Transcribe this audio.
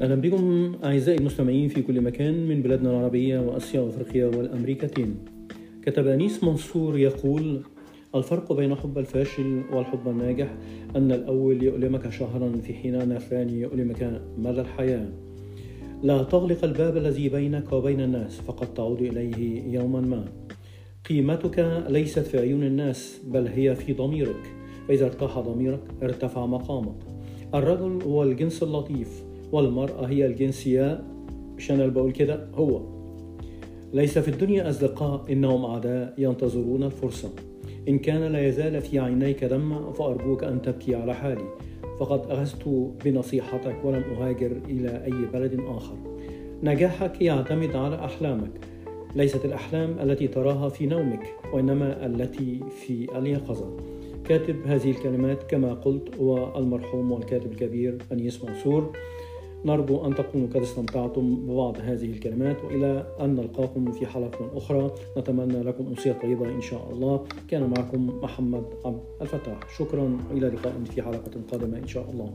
أهلا بكم أعزائي المستمعين في كل مكان من بلادنا العربية وأسيا وأفريقيا والأمريكتين كتب أنيس منصور يقول الفرق بين حب الفاشل والحب الناجح أن الأول يؤلمك شهرا في حين أن الثاني يؤلمك مدى الحياة. لا تغلق الباب الذي بينك وبين الناس فقد تعود إليه يوما ما. قيمتك ليست في عيون الناس بل هي في ضميرك. فإذا ارتاح ضميرك ارتفع مقامك. الرجل هو الجنس اللطيف والمرأة هي الجنسية مش أنا اللي بقول كده هو. ليس في الدنيا أصدقاء إنهم أعداء ينتظرون الفرصة. إن كان لا يزال في عينيك دم فأرجوك أن تبكي على حالي. فقد أخذت بنصيحتك ولم أهاجر إلى أي بلد آخر. نجاحك يعتمد على أحلامك. ليست الأحلام التي تراها في نومك وإنما التي في اليقظة. كاتب هذه الكلمات كما قلت هو المرحوم والكاتب الكبير أنيس منصور نرجو أن تكونوا قد استمتعتم ببعض هذه الكلمات وإلى أن نلقاكم في حلقة أخرى. نتمنى لكم أمسية طيبة إن شاء الله. كان معكم محمد عبد الفتاح. شكرا وإلى لقاء في حلقة قادمة إن شاء الله.